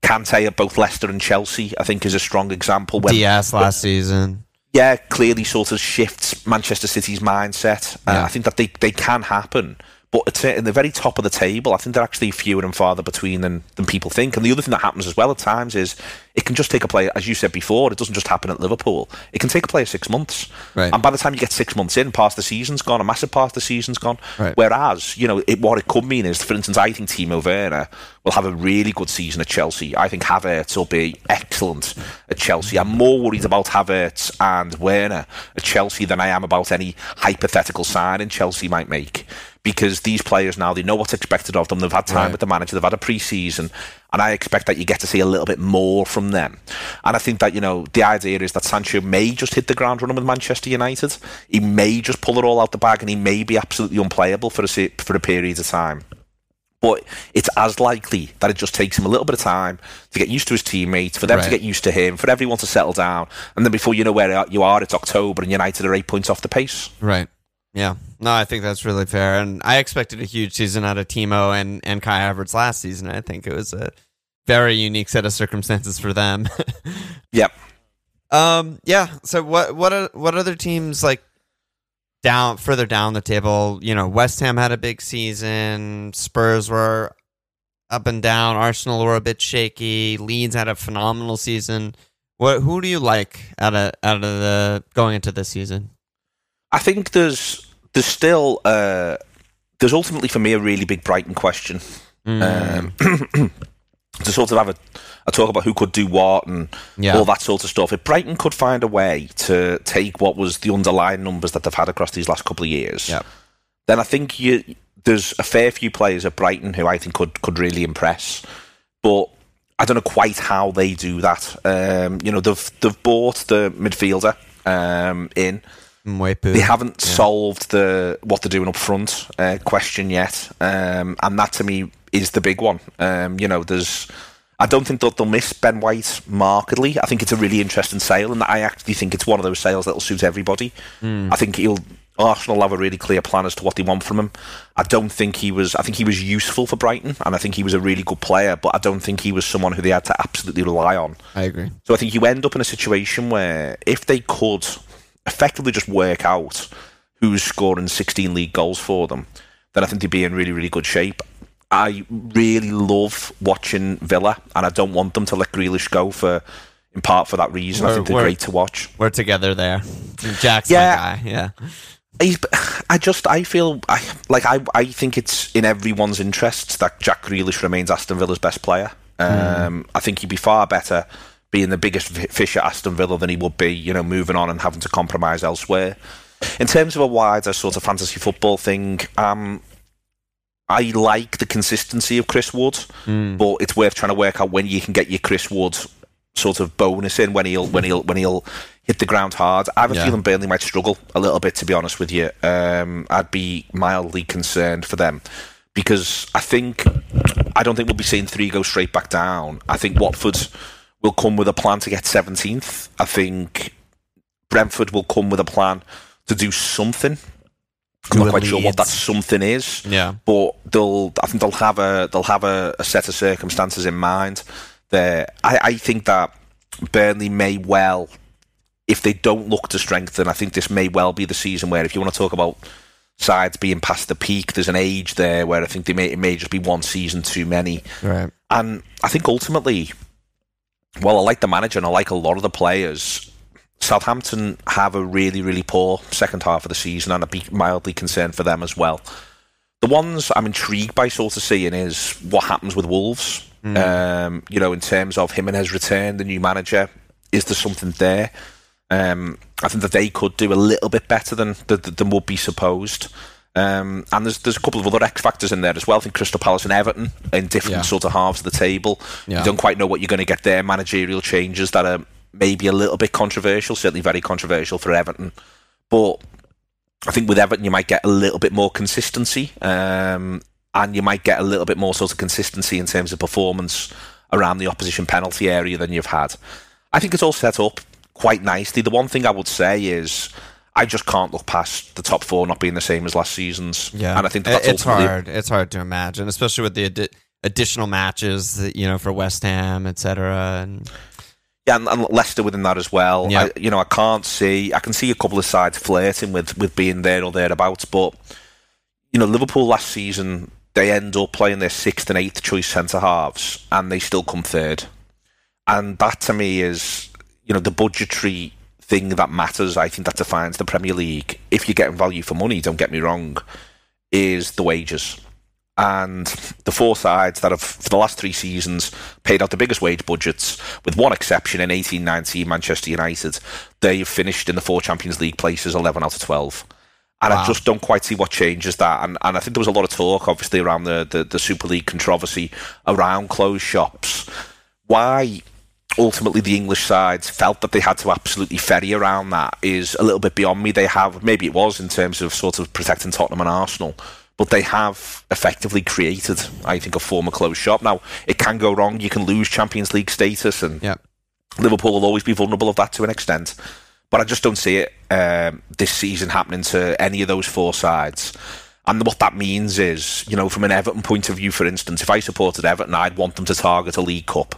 Kante at both Leicester and Chelsea, I think, is a strong example. When, DS last season. Yeah, clearly sort of shifts Manchester City's mindset. Uh, Yeah. I think that they, they can happen. But it's in the very top of the table. I think they're actually fewer and farther between than, than people think. And the other thing that happens as well at times is it can just take a player, as you said before, it doesn't just happen at Liverpool. It can take a player six months. Right. And by the time you get six months in, past the season's gone, a massive part of the season's gone. Right. Whereas, you know, it, what it could mean is, for instance, I think Timo Werner will have a really good season at Chelsea. I think Havertz will be excellent at Chelsea. I'm more worried about Havertz and Werner at Chelsea than I am about any hypothetical signing Chelsea might make. Because these players now, they know what's expected of them. They've had time Right. with the manager, they've had a pre season, and I expect that you get to see a little bit more from them. And I think that, you know, the idea is that Sancho may just hit the ground running with Manchester United. He may just pull it all out the bag and he may be absolutely unplayable for a, for a period of time. But it's as likely that it just takes him a little bit of time to get used to his teammates, for them to get used to him, for everyone to settle down. And then before you know where you are, it's October and United are eight points off the pace. Right. Yeah. No, I think that's really fair. And I expected a huge season out of Timo and, and Kai Havertz last season. I think it was a very unique set of circumstances for them. Yep. um, yeah. So what what what other teams like down further down the table? You know, West Ham had a big season. Spurs were up and down. Arsenal were a bit shaky. Leeds had a phenomenal season. What who do you like out of out of the going into this season? I think there's there's still uh, there's ultimately for me a really big Brighton question. Mm. Um, to sort of have a, a talk about who could do what and Yeah. all that sort of stuff. If Brighton could find a way to take what was the underlying numbers that they've had across these last couple of years, Yeah. then I think you, there's a fair few players at Brighton who I think could could really impress. But I don't know quite how they do that. Um, you know, they've they've bought the midfielder um, in. They haven't solved the what they're doing up front uh, question yet, um, and that to me is the big one. Um, you know, there's. I don't think that they'll miss Ben White markedly. I think it's a really interesting sale, and I actually think it's one of those sales that'll suit everybody. I think he'll Arsenal have a really clear plan as to what they want from him. I don't think he was. I think he was useful for Brighton, and I think he was a really good player. But I don't think he was someone who they had to absolutely rely on. I agree. So I think you end up in a situation where if they could effectively just work out who's scoring 16 league goals for them, then I think they'd be in really, really good shape. I really love watching Villa, and I don't want them to let Grealish go for, in part for that reason. I We're- think they're great to watch. We're together there. Jack's Yeah. my guy. Yeah. He's, I just, I feel, I, like, I, I think it's in everyone's interests that Jack Grealish remains Aston Villa's best player. Um, I think he'd be far better being the biggest fi- fish at Aston Villa than he would be, you know, moving on and having to compromise elsewhere. In terms of a wider sort of fantasy football thing, um, I like the consistency of Chris Wood, but it's worth trying to work out when you can get your Chris Wood sort of bonus in when he'll when he'll when he'll hit the ground hard. I have a Yeah. feeling Burnley might struggle a little bit, to be honest with you. Um, I'd be mildly concerned for them because I think I don't think we'll be seeing three go straight back down. I think Watford will come with a plan to get 17th. I think Brentford will come with a plan to do something. I'm not quite sure what that something is Yeah. but they'll I think they'll have a they'll have a, a set of circumstances in mind. There, I, I think that Burnley may well, if they don't look to strengthen, I think this may well be the season where, if you want to talk about sides being past the peak, there's an age there where I think they may it may just be one season too many. Right. And I think ultimately, well, I like the manager and I like a lot of the players. Southampton have a really, really poor second half of the season, and I'd be mildly concerned for them as well. The ones I'm intrigued by sort of seeing is what happens with Wolves. Um, you know, in terms of him and his return, the new manager, is there something there? Um, I think that they could do a little bit better than than, than would be supposed. Um, and there's there's a couple of other X factors in there as well. I think Crystal Palace and Everton in different Yeah. sort of halves of the table. Yeah. You don't quite know what you're going to get there. Managerial changes that are maybe a little bit controversial, certainly very controversial for Everton. But I think with Everton, you might get a little bit more consistency, um, and you might get a little bit more sort of consistency in terms of performance around the opposition penalty area than you've had. I think it's all set up quite nicely. The one thing I would say is. I just can't look past the top four not being the same as last season's. Yeah. and I think that that's it's hard. It's hard to imagine, especially with the addi- additional matches, that, you know, for West Ham, etc. And Yeah, and, and Leicester within that as well. Yeah. I, you know, I can't see. I can see a couple of sides flirting with with being there or thereabouts, but you know, Liverpool last season they end up playing their sixth and eighth choice centre halves, and they still come third. And that to me is, you know, the budgetary thing that matters. I think that defines the Premier League. If you're getting value for money, don't get me wrong, is the wages. And the four sides that have, for the last three seasons, paid out the biggest wage budgets, with one exception in 1819, Manchester United, they've finished in the four Champions League places 11 out of 12. And I just don't quite see what changes that. And, and I think there was a lot of talk, obviously, around the, the, the Super League controversy around closed shops. Why ultimately the English sides felt that they had to absolutely ferry around that is a little bit beyond me. They have, maybe it was in terms of sort of protecting Tottenham and Arsenal, but they have effectively created, I think, a former closed shop. Now, it can go wrong. You can lose Champions League status, and yeah, Liverpool will always be vulnerable of that to an extent. But I just don't see it um, this season happening to any of those four sides. And what that means is, you know, from an Everton point of view, for instance, if I supported Everton, I'd want them to target a League Cup.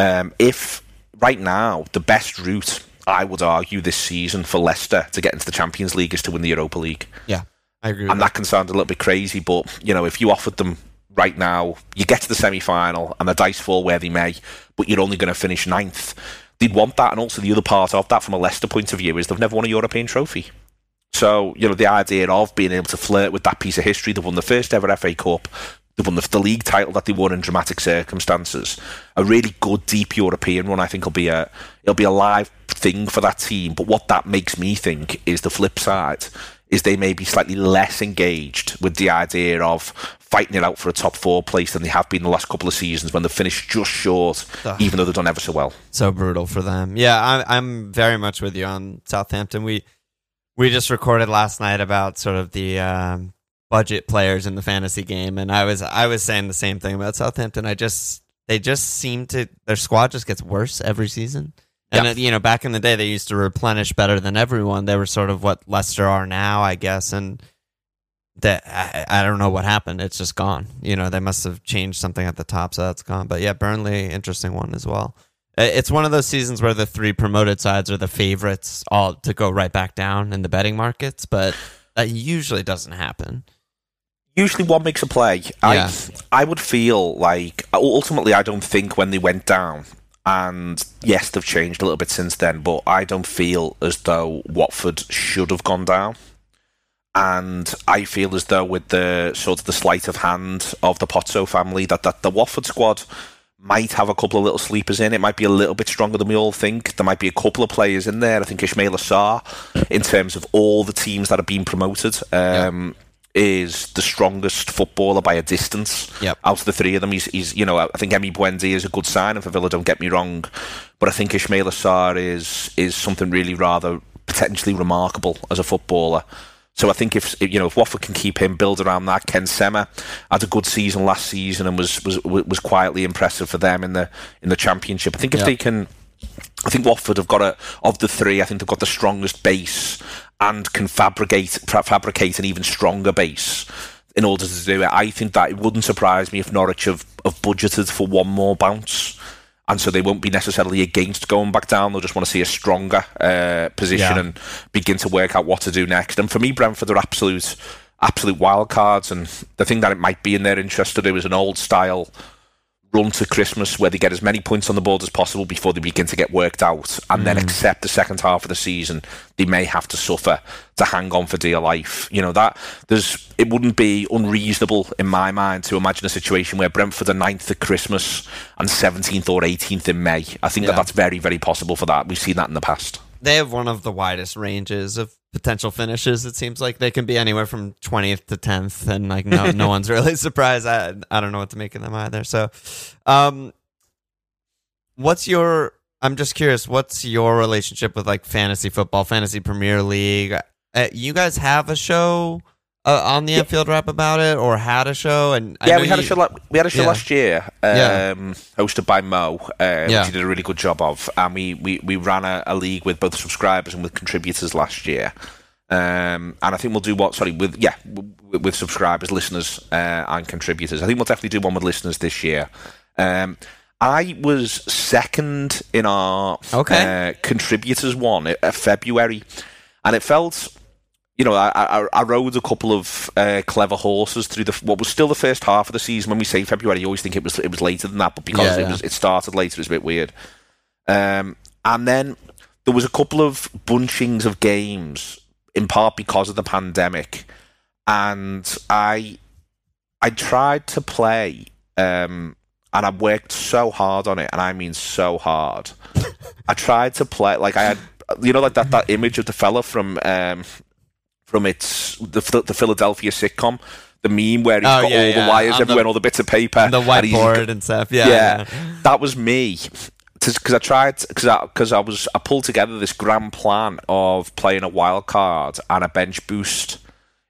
Um, if right now the best route, I would argue, this season for Leicester to get into the Champions League is to win the Europa League. yeah, I agree. With And that can sound a little bit crazy, but you know, if you offered them right now, you get to the semi final and the dice fall where they may, but you're only going to finish ninth. They'd want that, and also the other part of that, from a Leicester point of view, is they've never won a European trophy. So you know, the idea of being able to flirt with that piece of history, they've won the first ever FA Cup, they won the, the league title that they won in dramatic circumstances. A really good deep European run, I think, will be a it'll be a live thing for that team. But what that makes me think is the flip side is they may be slightly less engaged with the idea of fighting it out for a top four place than they have been the last couple of seasons when they've finished just short, Ugh. even though they've done ever so well. So brutal for them. Yeah, I'm, I'm very much with you on Southampton. We we just recorded last night about sort of the um, budget players in the fantasy game, and I was I was saying the same thing about Southampton. I just they just seem to their squad just gets worse every season. And uh, you know, back in the day, they used to replenish better than everyone. They were sort of what Leicester are now, I guess, and that I, I, don't know what happened. It's just gone. You know, they must have changed something at the top, so that's gone. But yeah, Burnley, interesting one as well. It's one of those seasons where the three promoted sides are the favorites, all to go right back down in the betting markets, but that usually doesn't happen. Usually, one makes a play. Yeah. I I would feel like ultimately, I don't think when they went down, and yes, they've changed a little bit since then, but I don't feel as though Watford should have gone down. And I feel as though with the sort of the sleight of hand of the Pozzo family, that, that the Watford squad might have a couple of little sleepers in. It might be a little bit stronger than we all think. There might be a couple of players in there. I think Ismaila Sarr, in terms of all the teams that have been promoted, um, yeah is the strongest footballer by a distance. Yep. Out of the three of them, he's, he's you know, I think Emi Buendia is a good signing for Villa, don't get me wrong. But I think Ismaila Sarr is, is something really rather potentially remarkable as a footballer. So I think if you know if Watford can keep him, build around that. Ken Sema had a good season last season and was was was quietly impressive for them in the in the championship. I think if yep. they can I think Watford have got a of the three. I think they've got the strongest base and can fabricate fabricate an even stronger base in order to do it. I think that it wouldn't surprise me if Norwich have, have budgeted for one more bounce. And so they won't be necessarily against going back down. They'll just want to see a stronger uh, position yeah. and begin to work out what to do next. And for me, Brentford are absolute, absolute wild cards. And the thing that it might be in their interest to do is an old style run to Christmas where they get as many points on the board as possible before they begin to get worked out, and mm. then accept the second half of the season they may have to suffer to hang on for dear life. You know that there's it wouldn't be unreasonable in my mind to imagine a situation where Brentford are ninth at Christmas and 17th or 18th in May. I think yeah. that that's very very possible for that. We've seen that in the past. They have one of the widest ranges of potential finishes. It seems like they can be anywhere from 20th to 10th, and like no, no one's really surprised. I, I don't know what to make of them either. So, um, what's your? I'm just curious. What's your relationship with like fantasy football, fantasy Premier League? Uh, you guys have a show uh, on the Anfield Wrap about it, or had a show? And yeah, we had you, a show. Like, we had a show yeah. last year, um, yeah. hosted by Mo, uh, yeah. which he did a really good job of. And we we, we ran a, a league with both subscribers and with contributors last year. Um, and I think we'll do what? Sorry, with yeah, with, with subscribers, listeners, uh, and contributors. I think we'll definitely do one with listeners this year. Um, I was second in our okay. uh, contributors one at February, and it felt you know, I, I, I, rode a couple of uh, clever horses through the what was still the first half of the season. When we say February, you always think it was it was later than that, but because yeah, yeah. it was it started later, it's a bit weird. Um, and then there was a couple of bunchings of games, in part because of the pandemic, and I I tried to play, um, and I worked so hard on it, and I mean so hard. I tried to play like I had, you know, like that that image of the fella from. Um, from its the, the Philadelphia sitcom the meme where he's oh, got yeah, all yeah. the wires everywhere, the, all the bits of paper, and the whiteboard and, and stuff. Yeah, yeah, yeah, that was me. Because I tried, because I, cause I was, I pulled together this grand plan of playing a wild card and a bench boost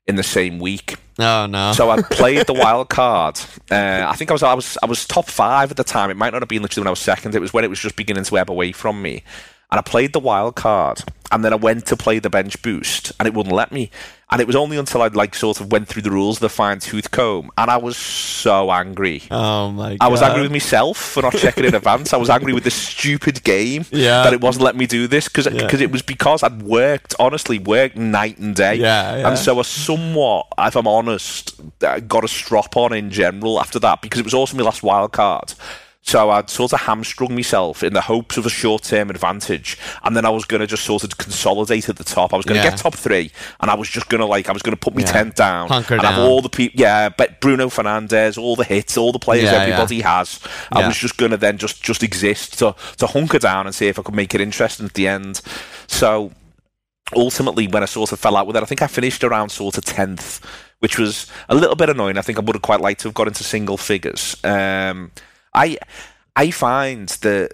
in the same week. Oh no! So I played the wild card. Uh, I think I was, I was, I was top five at the time. It might not have been literally when I was second. It was when it was just beginning to ebb away from me. And I played the wild card, and then I went to play the bench boost, and it wouldn't let me. And it was only until I'd like sort of went through the rules of the fine tooth comb, and I was so angry. Oh my! God. I was angry with myself for not checking in advance. I was angry with this stupid game yeah. that it wasn't letting me do this because yeah. it was because I'd worked honestly worked night and day. Yeah, yeah. And so I somewhat, if I'm honest, uh, got a strop on in general after that because it was also my last wild card. So I'd sort of hamstrung myself in the hopes of a short term advantage. And then I was going to just sort of consolidate at the top. I was going to Yeah. get top three. And I was just going to, like, I was going to put my Yeah. tent down. Hunker and have all the people, yeah, but Bruno Fernandes, all the hits, all the players Yeah, everybody has. I was just going to then just, just exist to, to hunker down and see if I could make it interesting at the end. So ultimately, when I sort of fell out with it, I think I finished around sort of 10th, which was a little bit annoying. I think I would have quite liked to have got into single figures. Um, I, I find that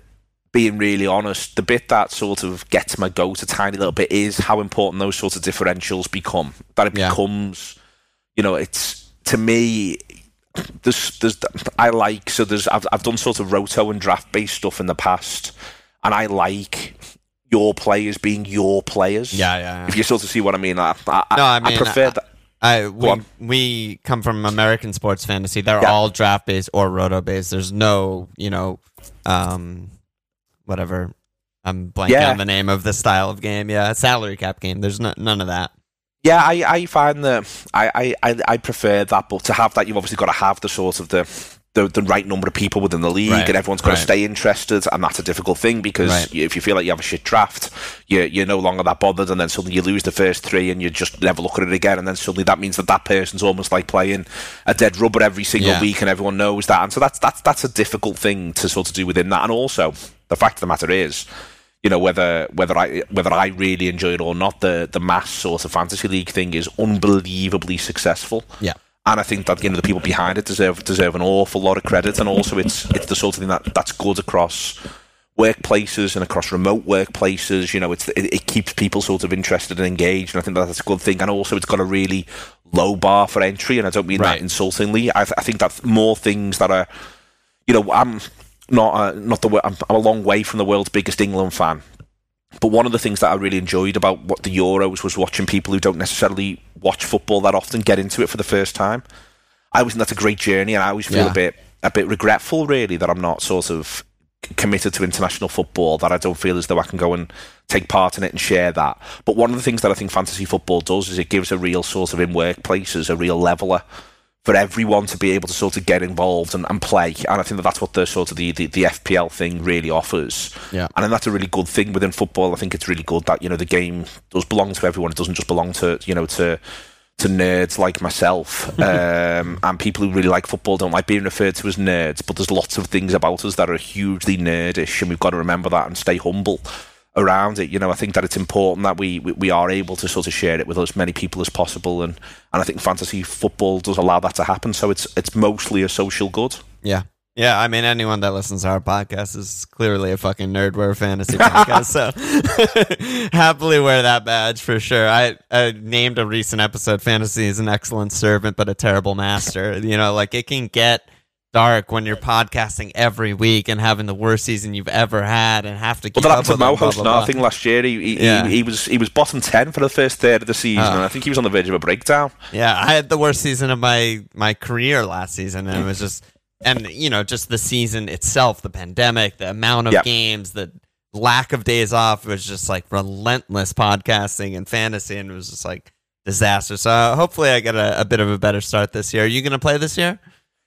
being really honest, the bit that sort of gets my goat a tiny little bit is how important those sorts of differentials become. That it Yeah. becomes, you know, it's to me. There's, there's, I like so there's I've I've done sort of roto and draft based stuff in the past, and I like your players being your players. Yeah, yeah. yeah. If you sort of see what I mean, I, I, No, I mean, prefer I- that. I we, we come from American sports fantasy. They're Yeah. all draft based or roto based. There's no, you know, um, whatever. I'm blanking Yeah. on the name of the style of game. Yeah, salary cap game. There's no, none of that. Yeah, I, I find that I, I, I, prefer that, but to have that, you've obviously got to have the sort of the the, the right number of people within the league, Right, and everyone's got right. to stay interested, and that's a difficult thing because Right. if you feel like you have a shit draft, you're, you're no longer that bothered, and then suddenly you lose the first three, and you just never look at it again, and then suddenly that means that that person's almost like playing a dead rubber every single Yeah. week, and everyone knows that, and so that's that's that's a difficult thing to sort of do within that, and also the fact of the matter is. You know whether whether I whether I really enjoy it or not, the the mass sort of fantasy league thing is unbelievably successful Yeah. And I think that you know the people behind it deserve deserve an awful lot of credit, and also it's it's the sort of thing that that's good across workplaces and across remote workplaces. You know, it's it, it keeps people sort of interested and engaged, and I think that that's a good thing. And also, it's got a really low bar for entry, and I don't mean Right. that insultingly. I, th- I think that more things that are, you know, I'm not uh, not the I'm, I'm a long way from the world's biggest England fan. But one of the things that I really enjoyed about what the Euros was watching people who don't necessarily watch football that often get into it for the first time. I always think that's a great journey, and I always feel Yeah. a bit a bit regretful, really, that I'm not sort of committed to international football. That I don't feel as though I can go and take part in it and share that. But one of the things that I think fantasy football does is it gives a real sort of in workplaces a real leveler for everyone to be able to sort of get involved and, and play. And I think that that's what the sort of the, the, the FPL thing really offers. Yeah. And then that's a really good thing within football. I think it's really good that, you know, the game does belong to everyone. It doesn't just belong to, you know, to to nerds like myself. um, and people who really like football don't like being referred to as nerds, but there's lots of things about us that are hugely nerdish and we've got to remember that and stay humble around it. You know, I think that it's important that we, we, we are able to sort of share it with as many people as possible and, and I think fantasy football does allow that to happen. So it's it's mostly a social good. Yeah. Yeah, I mean, anyone that listens to our podcast is clearly a fucking nerd wear fantasy podcast. so happily wear that badge for sure. I, I named a recent episode "Fantasy is an excellent servant but a terrible master." You know, like it can get dark when you're podcasting every week and having the worst season you've ever had and have to keep Well, that up happened to with them, Mo blah, hosting blah, our blah. last year. He, he, Yeah. he, he was he was bottom ten for the first third of the season, Ah. and I think he was on the verge of a breakdown. Yeah, I had the worst season of my my career last season, and it was just, and you know, just the season itself, the pandemic, the amount of Yep. games, the lack of days off, it was just like relentless podcasting and fantasy, and it was just like disaster. So hopefully, I get a, a bit of a better start this year. Are you going to play this year?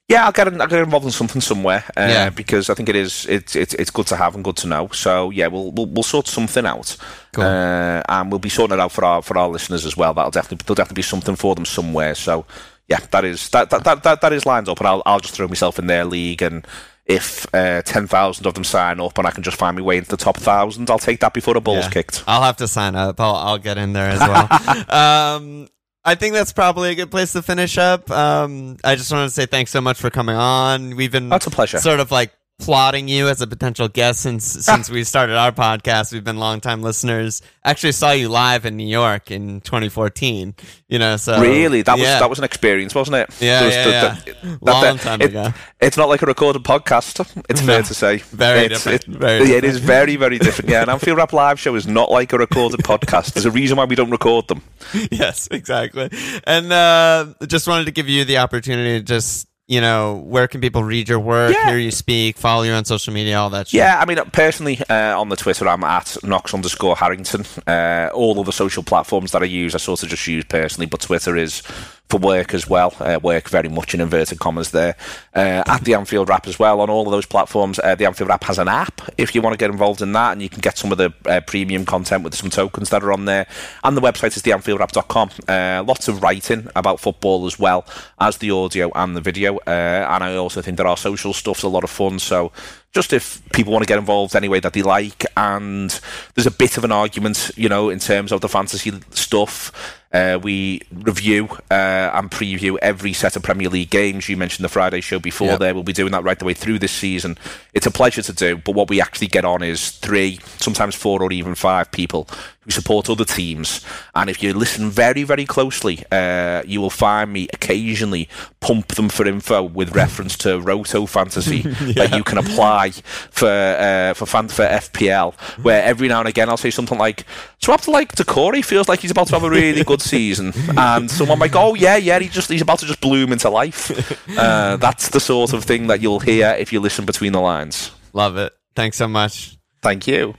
Yeah, I'll get I'll get involved in something somewhere uh, Yeah. because I think it is it's, it's it's good to have and good to know. So yeah, we'll we'll, we'll sort something out, Cool. uh, and we'll be sorting it out for our for our listeners as well. That'll definitely there'll definitely be something for them somewhere. So yeah, that is that that that, that, that is lined up, and I'll I'll just throw myself in their league and. If uh, ten thousand of them sign up and I can just find my way into the top thousand, I'll take that before the ball's Yeah. kicked. I'll have to sign up. I'll, I'll get in there as well. um, I think that's probably a good place to finish up. Um, I just wanted to say thanks so much for coming on. We've been That's a pleasure. sort of like plotting you as a potential guest since since we started our podcast. We've been longtime listeners. Actually, saw you live in New York in 2014. You know, so really, that was yeah. that was an experience, wasn't it? Yeah, was yeah, the- yeah. the- Long that- time it- ago. It's not like a recorded podcast. It's No. fair to say. Very It's- different, It, very it different. is very, very different. Yeah, an Anfield Wrap live show is not like a recorded podcast. There's a reason why we don't record them. yes, exactly. And uh, just wanted to give you the opportunity to just, you know, where can people read your work, Yeah. hear you speak, follow you on social media, all that shit? Yeah, I mean, personally, uh, on the Twitter, I'm at Knox underscore Harrington. Uh, all of the social platforms that I use, I sort of just use personally, but Twitter is for work as well. Uh, work very much in inverted commas there. Uh, at the Anfield Wrap as well on all of those platforms. Uh, the Anfield Wrap has an app if you want to get involved in that, and you can get some of the uh, premium content with some tokens that are on there. And the website is theanfieldwrap.com. Uh, lots of writing about football as well as the audio and the video. Uh, and I also think that our social stuff's a lot of fun. So just if people want to get involved any way that they like, and there's a bit of an argument, you know, in terms of the fantasy stuff. Uh, we review uh, and preview every set of Premier League games. You mentioned the Friday show before Yep. there. We'll be doing that right the way through this season. It's a pleasure to do, but what we actually get on is three, sometimes four or even five people support other teams. And if you listen very, very closely, uh, you will find me occasionally pump them for info with reference to Roto Fantasy that you can apply for uh, for fan for FPL. Where every now and again I'll say something like, "So up to like Decore feels like he's about to have a really good season," and someone might go, "Oh yeah, yeah, he just he's about to just bloom into life." Uh, that's the sort of thing that you'll hear if you listen between the lines. Love it. Thanks so much. Thank you.